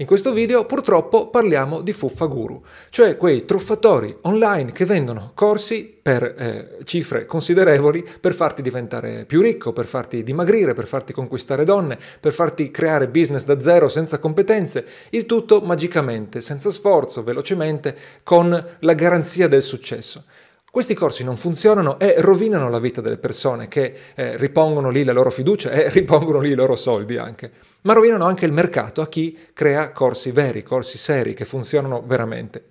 In questo video purtroppo parliamo di fuffa guru, cioè quei truffatori online che vendono corsi per eh, cifre considerevoli per farti diventare più ricco, per farti dimagrire, per farti conquistare donne, per farti creare business da zero senza competenze, il tutto magicamente, senza sforzo, velocemente, con la garanzia del successo. Questi corsi non funzionano e rovinano la vita delle persone che eh, ripongono lì la loro fiducia e ripongono lì i loro soldi anche, ma rovinano anche il mercato a chi crea corsi veri, corsi seri che funzionano veramente.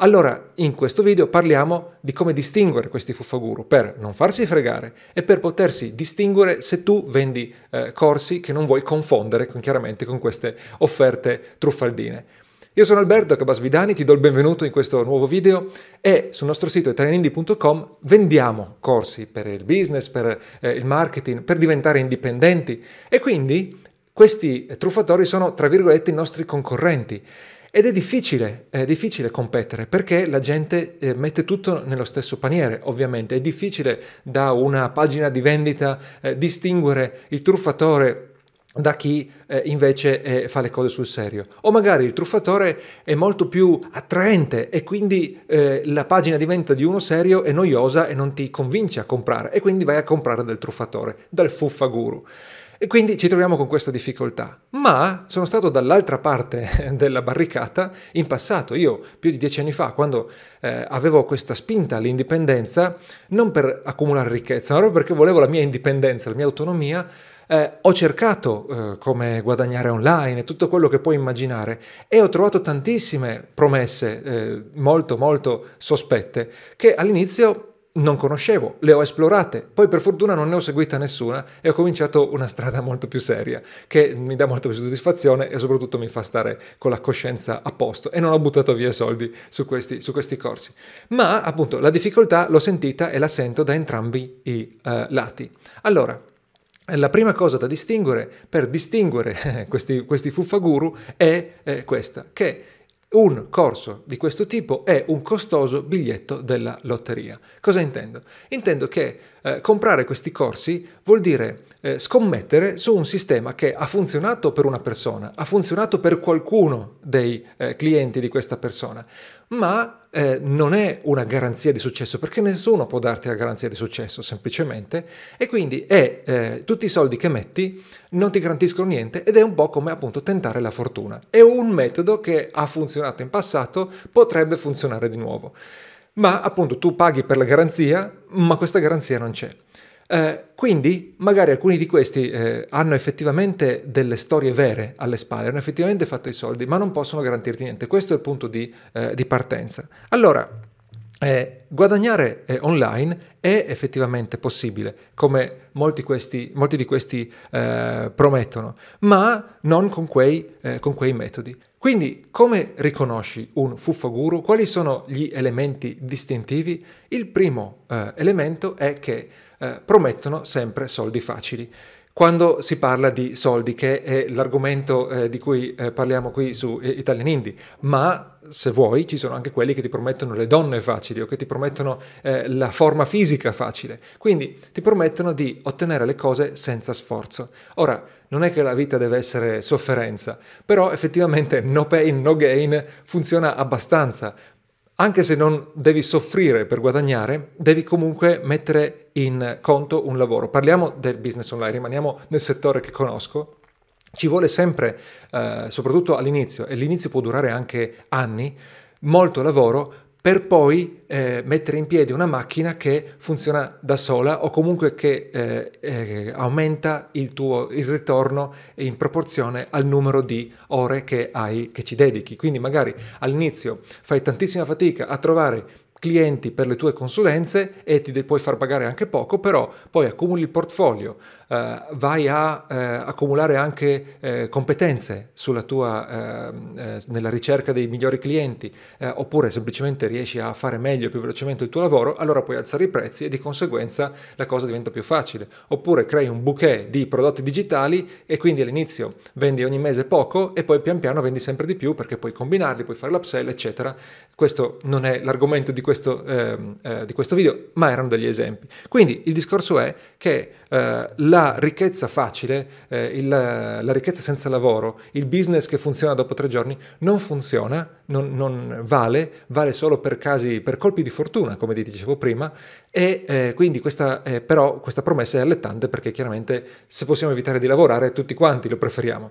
Allora, in questo video parliamo di come distinguere questi fuffaguru per non farsi fregare e per potersi distinguere se tu vendi eh, corsi che non vuoi confondere con, chiaramente con queste offerte truffaldine. Io sono Alberto Cabasvidani, ti do il benvenuto in questo nuovo video e sul nostro sito italianindie.com vendiamo corsi per il business, per eh, il marketing, per diventare indipendenti e quindi questi truffatori sono tra virgolette i nostri concorrenti. Ed è difficile, è difficile competere perché la gente eh, mette tutto nello stesso paniere, ovviamente. È difficile da una pagina di vendita eh, distinguere il truffatore da chi eh, invece eh, fa le cose sul serio. O magari il truffatore è molto più attraente e quindi eh, la pagina diventa di uno serio e noiosa e non ti convince a comprare e quindi vai a comprare del truffatore, dal fuffaguru. E quindi ci troviamo con questa difficoltà. Ma sono stato dall'altra parte della barricata in passato. Io, più di dieci anni fa, quando eh, avevo questa spinta all'indipendenza, non per accumulare ricchezza, ma proprio perché volevo la mia indipendenza, la mia autonomia, eh, ho cercato eh, come guadagnare online, tutto quello che puoi immaginare e ho trovato tantissime promesse eh, molto molto sospette che all'inizio non conoscevo, le ho esplorate, poi per fortuna non ne ho seguita nessuna e ho cominciato una strada molto più seria che mi dà molta più soddisfazione e soprattutto mi fa stare con la coscienza a posto e non ho buttato via soldi su questi, su questi corsi. Ma appunto la difficoltà l'ho sentita e la sento da entrambi i uh, lati. Allora, la prima cosa da distinguere per distinguere questi, questi fuffaguru è eh, questa, che un corso di questo tipo è un costoso biglietto della lotteria. Cosa intendo? Intendo che eh, comprare questi corsi vuol dire eh, scommettere su un sistema che ha funzionato per una persona, ha funzionato per qualcuno dei eh, clienti di questa persona, ma eh, non è una garanzia di successo perché nessuno può darti la garanzia di successo semplicemente e quindi è, eh, tutti i soldi che metti non ti garantiscono niente ed è un po' come appunto tentare la fortuna. È un metodo che ha funzionato in passato, potrebbe funzionare di nuovo. Ma appunto tu paghi per la garanzia, ma questa garanzia non c'è. Eh, quindi magari alcuni di questi eh, hanno effettivamente delle storie vere alle spalle, hanno effettivamente fatto i soldi, ma non possono garantirti niente. Questo è il punto di, eh, di partenza. Allora, eh, guadagnare eh, online è effettivamente possibile, come molti, questi, molti di questi eh, promettono, ma non con quei, eh, con quei, metodi. Quindi, come riconosci un fuffaguru? Quali sono gli elementi distintivi? Il primo eh, elemento è che eh, promettono sempre soldi facili. Quando si parla di soldi, che è l'argomento eh, di cui eh, parliamo qui su eh, Italian Indie, ma se vuoi ci sono anche quelli che ti promettono le donne facili o che ti promettono eh, la forma fisica facile. Quindi ti promettono di ottenere le cose senza sforzo. Ora, non è che la vita deve essere sofferenza, però effettivamente no pain, no gain funziona abbastanza anche se non devi soffrire per guadagnare, devi comunque mettere in conto un lavoro. Parliamo del business online, rimaniamo nel settore che conosco. Ci vuole sempre, eh, soprattutto all'inizio, e l'inizio può durare anche anni, molto lavoro per poi eh, mettere in piedi una macchina che funziona da sola o comunque che eh, eh, aumenta il tuo il ritorno in proporzione al numero di ore che hai che ci dedichi. Quindi magari all'inizio fai tantissima fatica a trovare clienti per le tue consulenze e ti puoi far pagare anche poco, però poi accumuli il portfolio, eh, vai a eh, accumulare anche eh, competenze tua, ehm, eh, nella ricerca dei migliori clienti, eh, oppure semplicemente riesci a fare meglio e più velocemente il tuo lavoro, allora puoi alzare i prezzi e di conseguenza la cosa diventa più facile. Oppure crei un bouquet di prodotti digitali e quindi all'inizio vendi ogni mese poco e poi pian piano vendi sempre di più perché puoi combinarli, puoi fare l'upsell, eccetera. Questo non è l'argomento di questo, eh, eh, di questo video, ma erano degli esempi. Quindi il discorso è che eh, la ricchezza facile, eh, il, la ricchezza senza lavoro, il business che funziona dopo tre giorni, non funziona, non, non vale, vale solo per casi, per colpi di fortuna, come ti dicevo prima, e eh, quindi questa, eh, però questa promessa è allettante perché chiaramente se possiamo evitare di lavorare tutti quanti lo preferiamo.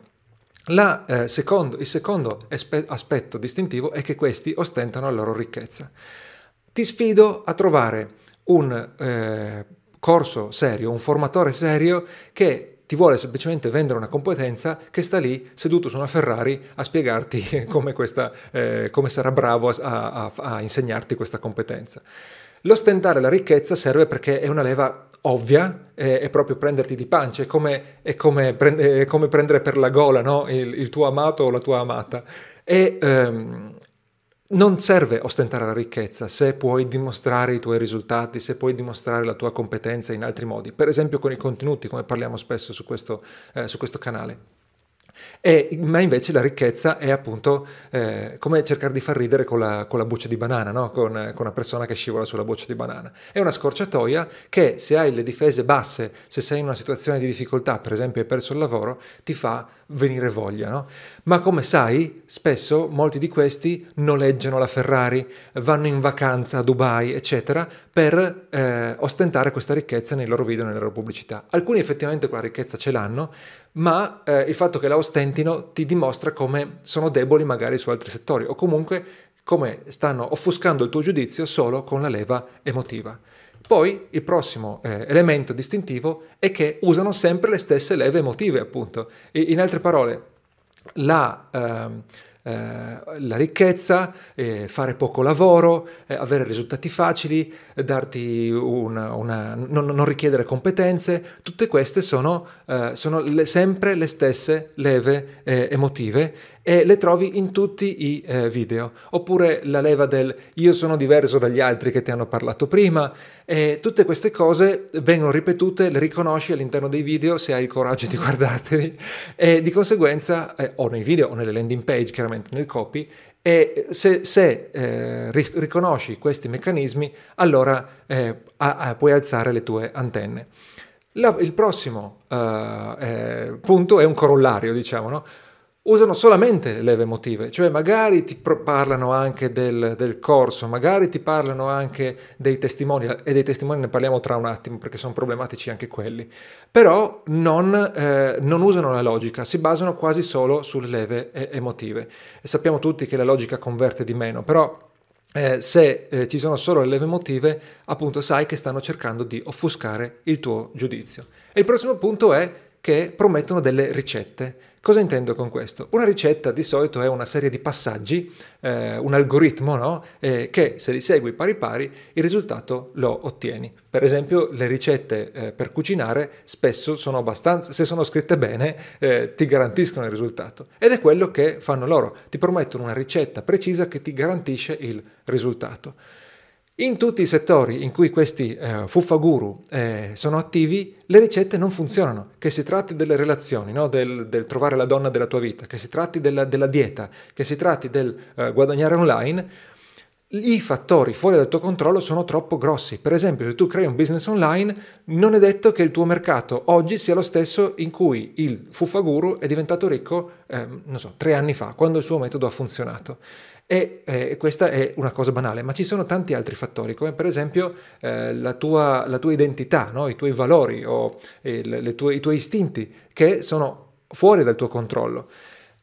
La, eh, secondo, il secondo aspetto distintivo è che questi ostentano la loro ricchezza. Ti sfido a trovare un eh, corso serio, un formatore serio che ti vuole semplicemente vendere una competenza che sta lì seduto su una Ferrari a spiegarti come, questa, eh, come sarà bravo a, a, a insegnarti questa competenza. L'ostentare la ricchezza serve perché è una leva ovvia, è, è proprio prenderti di pancia, è come, è come, prende, è come prendere per la gola no? il, il, tuo amato o la tua amata. E, ehm, non serve ostentare la ricchezza se puoi dimostrare i tuoi risultati, se puoi dimostrare la tua competenza in altri modi, per esempio con i contenuti, come parliamo spesso su questo, eh, su questo canale. E, ma invece la ricchezza è appunto eh, come cercare di far ridere con la, con la buccia di banana, no? con, con, una persona che scivola sulla buccia di banana. È una scorciatoia che se hai le difese basse, se sei in una situazione di difficoltà, per esempio hai perso il lavoro, ti fa venire voglia. No? Ma come sai, spesso molti di questi noleggiano la Ferrari, vanno in vacanza a Dubai, eccetera, per eh, ostentare questa ricchezza nei loro video, nelle loro pubblicità. Alcuni effettivamente quella ricchezza ce l'hanno, ma eh, il fatto che la ostentino ti dimostra come sono deboli magari su altri settori o comunque come stanno offuscando il tuo giudizio solo con la leva emotiva. Poi il prossimo eh, elemento distintivo è che usano sempre le stesse leve emotive, appunto. E, in altre parole, la, eh, la ricchezza, eh, fare poco lavoro, eh, avere risultati facili, darti una, una, non, non, richiedere competenze, tutte queste sono, eh, sono le, sempre le stesse leve eh, emotive e le trovi in tutti i eh, video. Oppure la leva del io sono diverso dagli altri che ti hanno parlato prima. E tutte queste cose vengono ripetute, le riconosci all'interno dei video se hai il coraggio di guardarteli e di conseguenza eh, o nei video o nelle landing page, chiaramente nel copy, e se, se eh, riconosci questi meccanismi, allora eh, a, a, puoi alzare le tue antenne. La, il prossimo uh, eh, punto è un corollario, diciamo, no? Usano solamente le leve emotive, cioè magari ti parlano anche del, del, corso, magari ti parlano anche dei testimoni, e dei testimoni ne parliamo tra un attimo perché sono problematici anche quelli, però non, eh, non usano la logica, si basano quasi solo sulle leve emotive. E sappiamo tutti che la logica converte di meno, però eh, se eh, ci sono solo le leve emotive, appunto sai che stanno cercando di offuscare il tuo giudizio. E il prossimo punto è che promettono delle ricette. Cosa intendo con questo? Una ricetta di solito è una serie di passaggi, eh, un algoritmo, no? eh, che se li segui pari pari il risultato lo ottieni. Per esempio le ricette eh, per cucinare spesso sono abbastanza, se sono scritte bene, eh, ti garantiscono il risultato. Ed è quello che fanno loro, ti promettono una ricetta precisa che ti garantisce il risultato. In tutti i settori in cui questi eh, fuffaguru eh, sono attivi, le ricette non funzionano, che si tratti delle relazioni, no? del, del, trovare la donna della tua vita, che si tratti della, della dieta, che si tratti del eh, guadagnare online, i fattori fuori dal tuo controllo sono troppo grossi. Per esempio, se tu crei un business online, non è detto che il tuo mercato oggi sia lo stesso in cui il fuffaguru è diventato ricco, eh, non so, tre anni fa, quando il suo metodo ha funzionato. E eh, questa è una cosa banale, ma ci sono tanti altri fattori, come per esempio eh, la, tua, la, tua, identità, no? i tuoi valori o eh, tue, i tuoi istinti, che sono fuori dal tuo controllo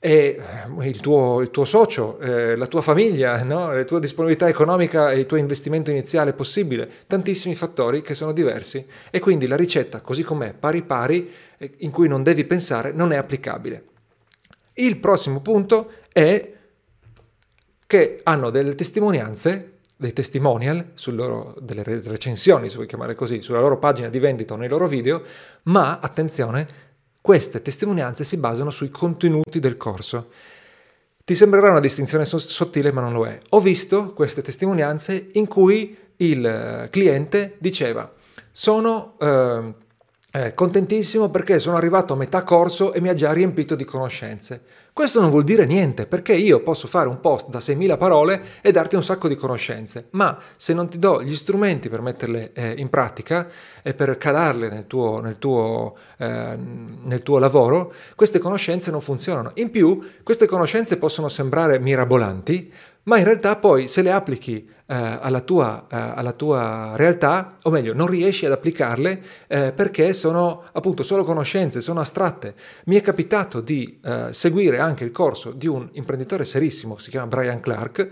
e eh, il tuo, il tuo socio, eh, la tua famiglia, no? la tua disponibilità economica e il tuo investimento iniziale possibile, tantissimi fattori che sono diversi e quindi la ricetta così com'è, pari pari, eh, in cui non devi pensare, non è applicabile. Il prossimo punto è che hanno delle testimonianze, dei testimonial, loro, delle recensioni, se vuoi chiamare così, sulla loro pagina di vendita o nei loro video, ma attenzione, queste testimonianze si basano sui contenuti del corso. Ti sembrerà una distinzione sottile, ma non lo è. Ho visto queste testimonianze in cui il eh, cliente diceva sono eh, eh, contentissimo perché sono arrivato a metà corso e mi ha già riempito di conoscenze. Questo non vuol dire niente, perché io posso fare un post da 6.000 parole e darti un sacco di conoscenze, ma se non ti do gli strumenti per metterle eh, in pratica e per calarle nel tuo, nel, tuo, eh, nel tuo lavoro, queste conoscenze non funzionano. In più, queste conoscenze possono sembrare mirabolanti, ma in realtà poi se le applichi eh, alla, tua, eh, alla, tua, realtà, o meglio, non riesci ad applicarle eh, perché sono appunto solo conoscenze, sono astratte. Mi è capitato di eh, seguire anche il corso di un imprenditore serissimo, si chiama Brian Clark,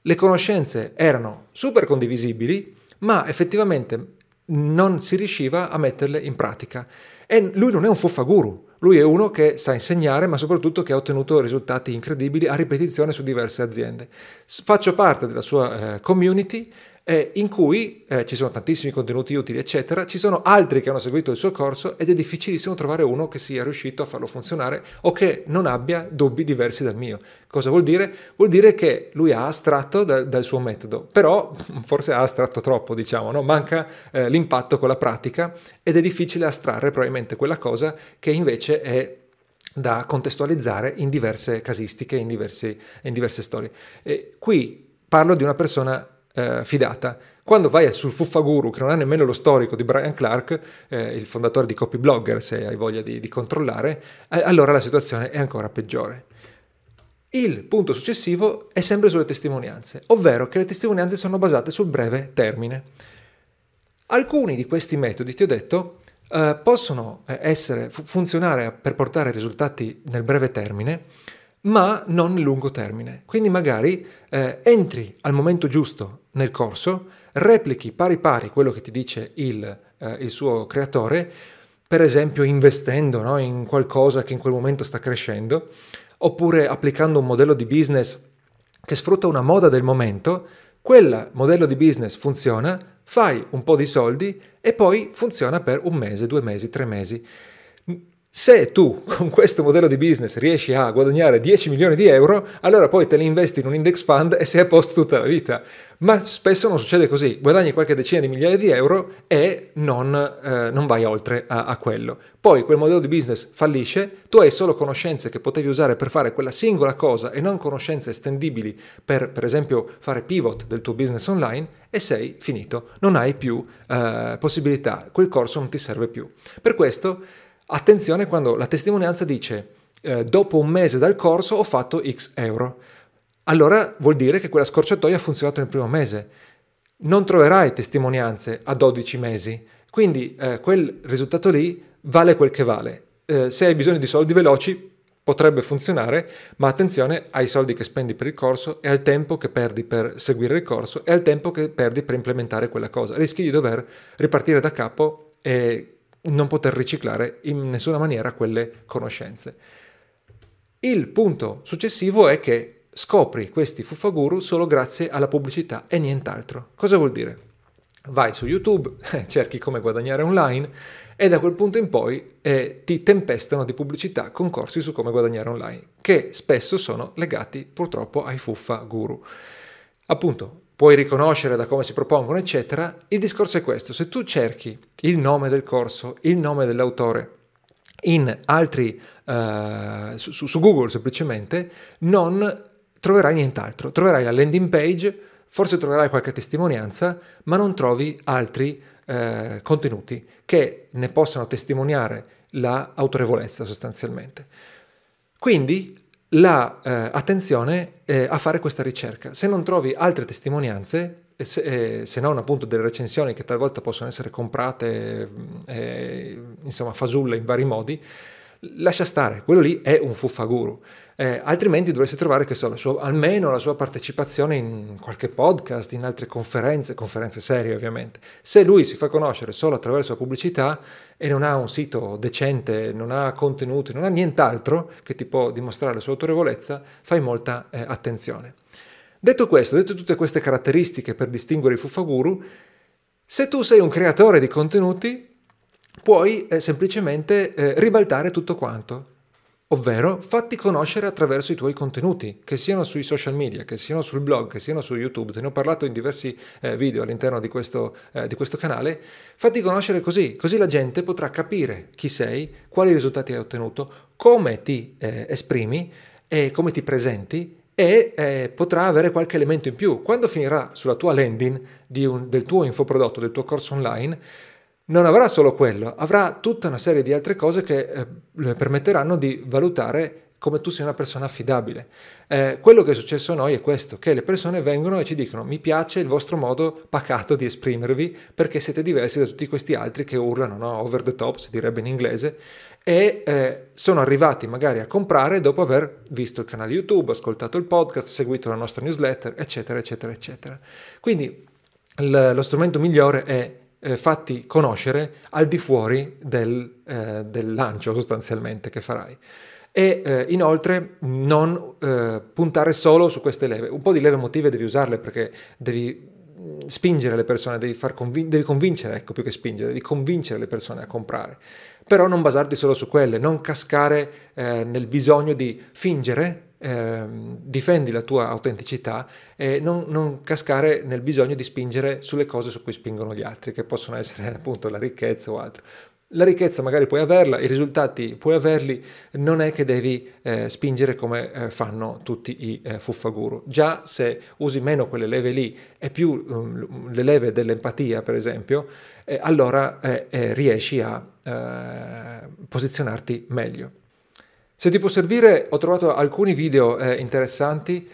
le conoscenze erano super condivisibili, ma effettivamente non si riusciva a metterle in pratica. E lui non è un fuffaguru, lui è uno che sa insegnare, ma soprattutto che ha ottenuto risultati incredibili a ripetizione su diverse aziende. Faccio parte della sua eh, community eh, in cui eh, ci sono tantissimi contenuti utili, eccetera, ci sono altri che hanno seguito il suo corso ed è difficilissimo trovare uno che sia riuscito a farlo funzionare o che non abbia dubbi diversi dal mio. Cosa vuol dire? Vuol dire che lui ha astratto da, dal suo metodo, però forse ha astratto troppo, diciamo, no? manca eh, l'impatto con la pratica ed è difficile astrarre probabilmente quella cosa che invece è da contestualizzare in diverse casistiche, in, diversi, in diverse storie. E qui parlo di una persona eh, fidata. Quando vai sul Fuffaguru, che non ha nemmeno lo storico di Brian Clark, eh, il fondatore di Copyblogger, se hai voglia di, di controllare, eh, allora la situazione è ancora peggiore. Il punto successivo è sempre sulle testimonianze, ovvero che le testimonianze sono basate sul breve termine. Alcuni di questi metodi, ti ho detto, eh, possono eh, essere, funzionare per portare risultati nel breve termine, ma non nel lungo termine. Quindi magari eh, entri al momento giusto nel corso, replichi pari pari quello che ti dice il, eh, il suo creatore, per esempio investendo no, in qualcosa che in quel momento sta crescendo, oppure applicando un modello di business che sfrutta una moda del momento, quel modello di business funziona, fai un po' di soldi e poi funziona per un mese, due mesi, tre mesi. Se tu con questo modello di business riesci a guadagnare 10 milioni di euro, allora poi te li investi in un index fund e sei a posto tutta la vita. Ma spesso non succede così, guadagni qualche decina di migliaia di euro e non, eh, non vai oltre a, a, quello. Poi quel modello di business fallisce, tu hai solo conoscenze che potevi usare per fare quella singola cosa e non conoscenze estendibili per, per esempio, fare pivot del tuo business online e sei finito, non hai più eh, possibilità, quel corso non ti serve più. Per questo Attenzione quando la testimonianza dice eh, dopo un mese dal corso ho fatto X euro. Allora vuol dire che quella scorciatoia ha funzionato nel primo mese. Non troverai testimonianze a 12 mesi, quindi eh, quel risultato lì vale quel che vale. Eh, se hai bisogno di soldi veloci potrebbe funzionare, ma attenzione ai soldi che spendi per il corso e al tempo che perdi per seguire il corso e al tempo che perdi per implementare quella cosa. Rischi di dover ripartire da capo e non poter riciclare in nessuna maniera quelle conoscenze. Il punto successivo è che scopri questi fuffaguru solo grazie alla pubblicità e nient'altro. Cosa vuol dire? Vai su YouTube, cerchi come guadagnare online e da quel punto in poi eh, ti tempestano di pubblicità concorsi su come guadagnare online, che spesso sono legati purtroppo ai fuffa guru. Appunto, puoi riconoscere da come si propongono, eccetera. Il discorso è questo, se tu cerchi il nome del corso, il nome dell'autore, in altri, uh, su, su, Google semplicemente, non troverai nient'altro. Troverai la landing page, forse troverai qualche testimonianza, ma non trovi altri uh, contenuti che ne possano testimoniare l'autorevolezza sostanzialmente. Quindi la eh, eh, a fare questa ricerca. Se non trovi altre testimonianze, se, eh, se, non appunto delle recensioni che talvolta possono essere comprate, eh, insomma, fasulle in vari modi, lascia stare, quello lì è un fuffaguru. Eh, altrimenti dovresti trovare che so, la sua, almeno la sua partecipazione in qualche podcast, in altre conferenze, conferenze serie ovviamente. Se lui si fa conoscere solo attraverso la pubblicità e non ha un sito decente, non ha contenuti, non ha nient'altro che ti può dimostrare la sua autorevolezza, fai molta eh, attenzione. Detto questo, detto tutte queste caratteristiche per distinguere i fuffaguru, se tu sei un creatore di contenuti, puoi eh, semplicemente eh, ribaltare tutto quanto, ovvero fatti conoscere attraverso i tuoi contenuti, che siano sui social media, che siano sul blog, che siano su YouTube, te ne ho parlato in diversi eh, video all'interno di questo, eh, di questo, canale, fatti conoscere così, così la gente potrà capire chi sei, quali risultati hai ottenuto, come ti eh, esprimi e come ti presenti e eh, potrà avere qualche elemento in più. Quando finirà sulla tua landing un, del tuo infoprodotto, del tuo corso online, non avrà solo quello, avrà tutta una serie di altre cose che eh, le permetteranno di valutare come tu sei una persona affidabile. Eh, quello che è successo a noi è questo, che le persone vengono e ci dicono mi piace il vostro modo pacato di esprimervi perché siete diversi da tutti questi altri che urlano, no? over the top, si direbbe in inglese, e eh, sono arrivati magari a comprare dopo aver visto il canale YouTube, ascoltato il podcast, seguito la nostra newsletter, eccetera, eccetera, eccetera. Quindi l- lo strumento migliore è eh, fatti conoscere al di fuori del, eh, del lancio sostanzialmente che farai e eh, inoltre non eh, puntare solo su queste leve. Un po' di leve emotive devi usarle perché devi mm, spingere le persone, devi, convin- devi convincere, ecco più che spingere, devi convincere le persone a comprare. Però non basarti solo su quelle, non cascare eh, nel bisogno di fingere, eh, difendi la tua autenticità e non, non, cascare nel bisogno di spingere sulle cose su cui spingono gli altri, che possono essere appunto la ricchezza o altro. La ricchezza magari puoi averla, i risultati puoi averli, non è che devi eh, spingere come eh, fanno tutti i eh, fuffaguru. Già se usi meno quelle leve lì e più um, le leve dell'empatia, per esempio, eh, allora eh, eh, riesci a posizionarti meglio. Se ti può servire, ho trovato alcuni video interessanti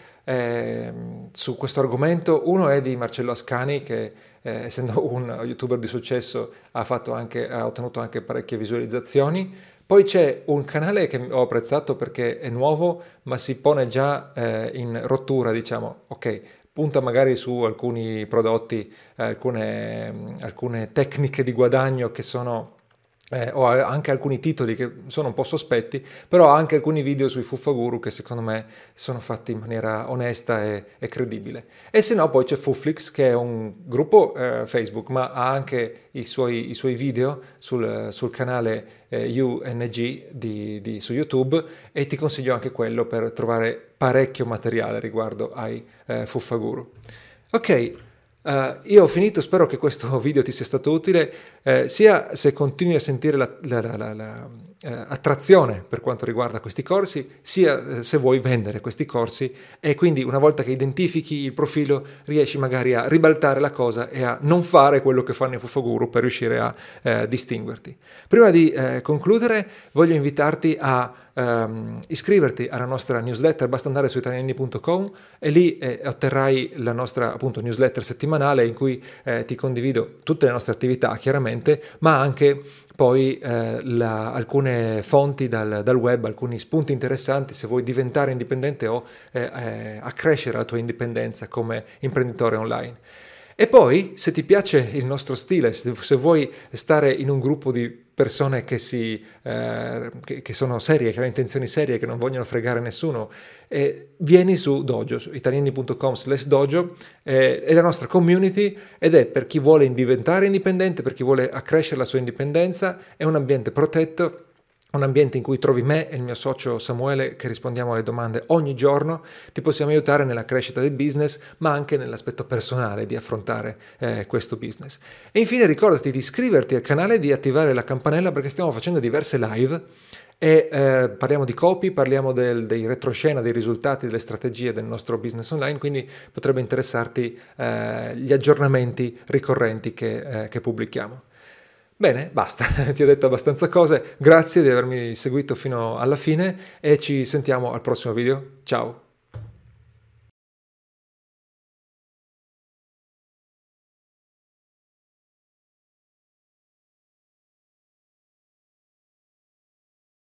su questo argomento. Uno è di Marcello Ascani che eh, essendo un youtuber di successo ha, anche, ha, ottenuto anche parecchie visualizzazioni. Poi c'è un canale che ho apprezzato perché è nuovo, ma si pone già eh, in rottura, diciamo, ok, punta magari su alcuni prodotti, alcune, alcune tecniche di guadagno che sono eh, ho anche alcuni titoli che sono un po' sospetti, però ho anche alcuni video sui Fuffaguru che secondo me sono fatti in maniera onesta e, e credibile. E se no poi c'è Fufflix che è un gruppo eh, Facebook ma ha anche i suoi, i suoi video sul, sul canale eh, UNG di, di, su YouTube e ti consiglio anche quello per trovare parecchio materiale riguardo ai eh, Fuffaguru. Ok, Uh, io ho finito, spero che questo video ti sia stato utile, eh, sia se continui a sentire la, la, la, attrazione per quanto riguarda questi corsi, sia eh, se vuoi vendere questi corsi e quindi una volta che identifichi il profilo riesci magari a ribaltare la cosa e a non fare quello che fanno i Fufoguru per riuscire a eh, distinguerti. Prima di eh, concludere voglio invitarti a ehm, iscriverti alla nostra newsletter, basta andare su italiani.com e lì eh, otterrai la nostra appunto newsletter settimanale in cui eh, ti condivido tutte le nostre attività chiaramente, ma anche poi eh, la, alcune fonti dal, dal, web, alcuni spunti interessanti se vuoi diventare indipendente o eh, eh, accrescere la tua indipendenza come imprenditore online. E poi, se ti piace il nostro stile, se, se vuoi stare in un gruppo di persone che, si, eh, che, che, sono serie, che hanno intenzioni serie, che non vogliono fregare nessuno, eh, vieni su Dojo, su italiani.com slash dojo, eh, è la nostra community ed è per chi vuole diventare indipendente, per chi vuole accrescere la sua indipendenza, è un ambiente protetto un ambiente in cui trovi me e il mio socio Samuele che rispondiamo alle domande ogni giorno, ti possiamo aiutare nella crescita del business, ma anche nell'aspetto personale di affrontare eh, questo business. E infine ricordati di iscriverti al canale e di attivare la campanella perché stiamo facendo diverse live e eh, parliamo di copy, parliamo del, dei retroscena, dei risultati, delle strategie del nostro business online, quindi potrebbe interessarti eh, gli aggiornamenti ricorrenti che, eh, che pubblichiamo. Bene, basta, ti ho detto abbastanza cose, grazie di avermi seguito fino alla fine e ci sentiamo al prossimo video. Ciao!